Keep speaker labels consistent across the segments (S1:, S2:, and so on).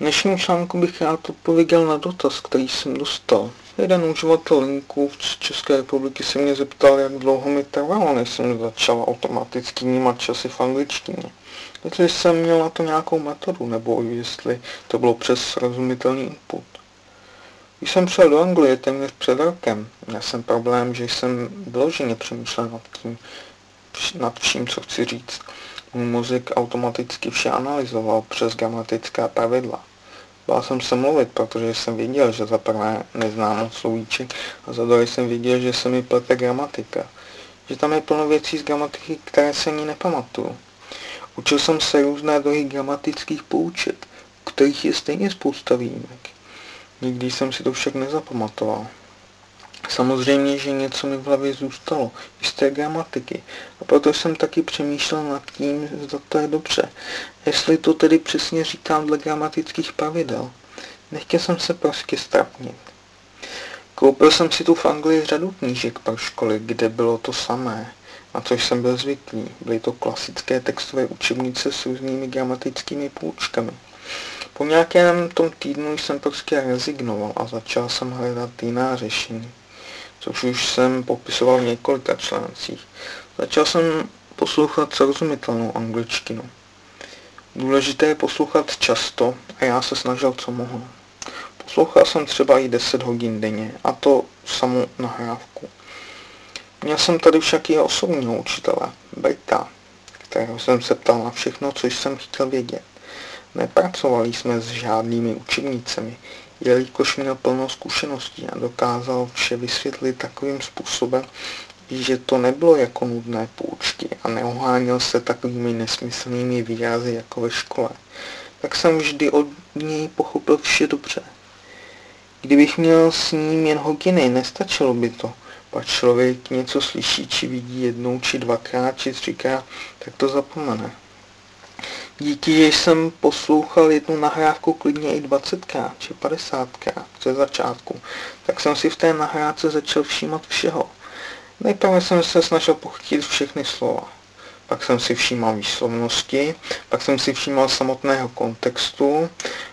S1: dnešním článku bych rád odpověděl na dotaz, který jsem dostal. Jeden uživatel linku z České republiky se mě zeptal, jak dlouho mi trvalo, než jsem začal automaticky vnímat časy v angličtině. Jestli jsem měl na to nějakou metodu, nebo jestli to bylo přes srozumitelný input. Když jsem přijel do Anglie téměř před rokem, měl jsem problém, že jsem vyloženě přemýšlel nad tím, nad čím, co chci říct. Můj mozek automaticky vše analyzoval přes gramatická pravidla. Bál jsem se mluvit, protože jsem věděl, že za prvé neznám moc slovíček a za druhé jsem věděl, že se mi plete gramatika. Že tam je plno věcí z gramatiky, které se ani nepamatuju. Učil jsem se různé druhy gramatických pouček, kterých je stejně spousta výjimek. Nikdy jsem si to však nezapamatoval. Samozřejmě, že něco mi v hlavě zůstalo, z té gramatiky. A proto jsem taky přemýšlel nad tím, zda to je dobře. Jestli to tedy přesně říkám dle gramatických pravidel. Nechtěl jsem se prostě strapnit. Koupil jsem si tu v Anglii řadu knížek pro školy, kde bylo to samé, na což jsem byl zvyklý. Byly to klasické textové učebnice s různými gramatickými půjčkami. Po nějakém tom týdnu jsem prostě rezignoval a začal jsem hledat jiná řešení což už jsem popisoval v několika článcích. Začal jsem poslouchat srozumitelnou angličtinu. Důležité je poslouchat často a já se snažil, co mohu. Poslouchal jsem třeba i 10 hodin denně, a to samou nahrávku. Měl jsem tady však i osobního učitele, Bejta, kterého jsem se ptal na všechno, co jsem chtěl vědět. Nepracovali jsme s žádnými učebnicemi, jelikož měl plno zkušeností a dokázal vše vysvětlit takovým způsobem, že to nebylo jako nudné půjčky a neoháněl se takovými nesmyslnými výrazy jako ve škole, tak jsem vždy od něj pochopil vše dobře. Kdybych měl s ním jen hodiny, nestačilo by to. Pak člověk něco slyší, či vidí jednou, či dvakrát, či třikrát, tak to zapomene. Díky, že jsem poslouchal jednu nahrávku klidně i 20krát či 50krát ze začátku, tak jsem si v té nahrávce začal všímat všeho. Nejprve jsem se snažil pochytit všechny slova. Pak jsem si všímal výslovnosti, pak jsem si všímal samotného kontextu,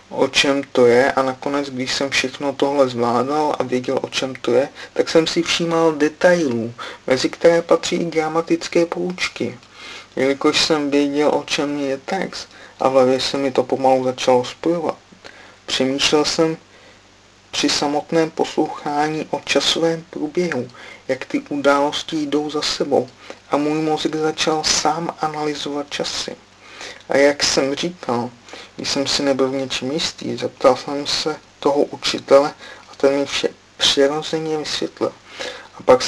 S1: o čem to je a nakonec, když jsem všechno tohle zvládal a věděl, o čem to je, tak jsem si všímal detailů, mezi které patří i gramatické poučky. Jelikož jsem věděl, o čem je text a v hlavě se mi to pomalu začalo spojovat. Přemýšlel jsem při samotném poslouchání o časovém průběhu, jak ty události jdou za sebou a můj mozek začal sám analyzovat časy. A jak jsem říkal, když jsem si nebyl v něčem jistý, zeptal jsem se toho učitele a ten mi vše přirozeně vysvětlil. A pak,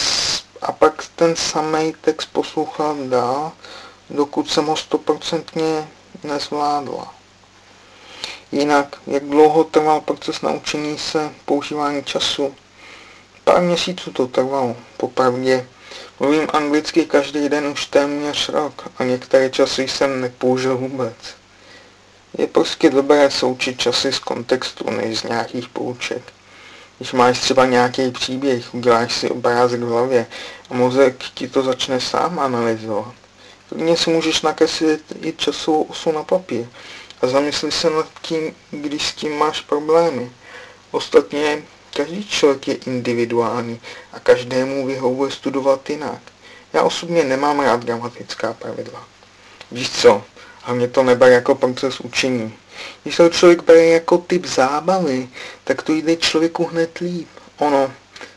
S1: a pak ten samý text poslouchal dál dokud jsem ho stoprocentně nezvládla. Jinak, jak dlouho trval proces naučení se používání času? Pár měsíců to trvalo, popravdě. Mluvím anglicky každý den už téměř rok a některé časy jsem nepoužil vůbec. Je prostě dobré součit časy z kontextu, než z nějakých pouček. Když máš třeba nějaký příběh, uděláš si obrázek v hlavě a mozek ti to začne sám analyzovat. Klidně si můžeš nakreslit i časovou osu na papír a zamysli se nad tím, když s tím máš problémy. Ostatně každý člověk je individuální a každému vyhovuje studovat jinak. Já osobně nemám rád gramatická pravidla. Víš co, a mě to neber jako proces učení. Když se člověk bere jako typ zábavy, tak to jde člověku hned líp. Ono,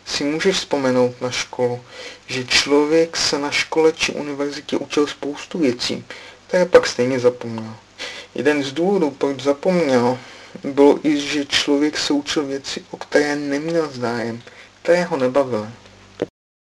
S1: si můžeš vzpomenout na školu, že člověk se na škole či univerzitě učil spoustu věcí, které pak stejně zapomněl. Jeden z důvodů, proč zapomněl, bylo i, že člověk se učil věci, o které neměl zájem, které ho nebavily.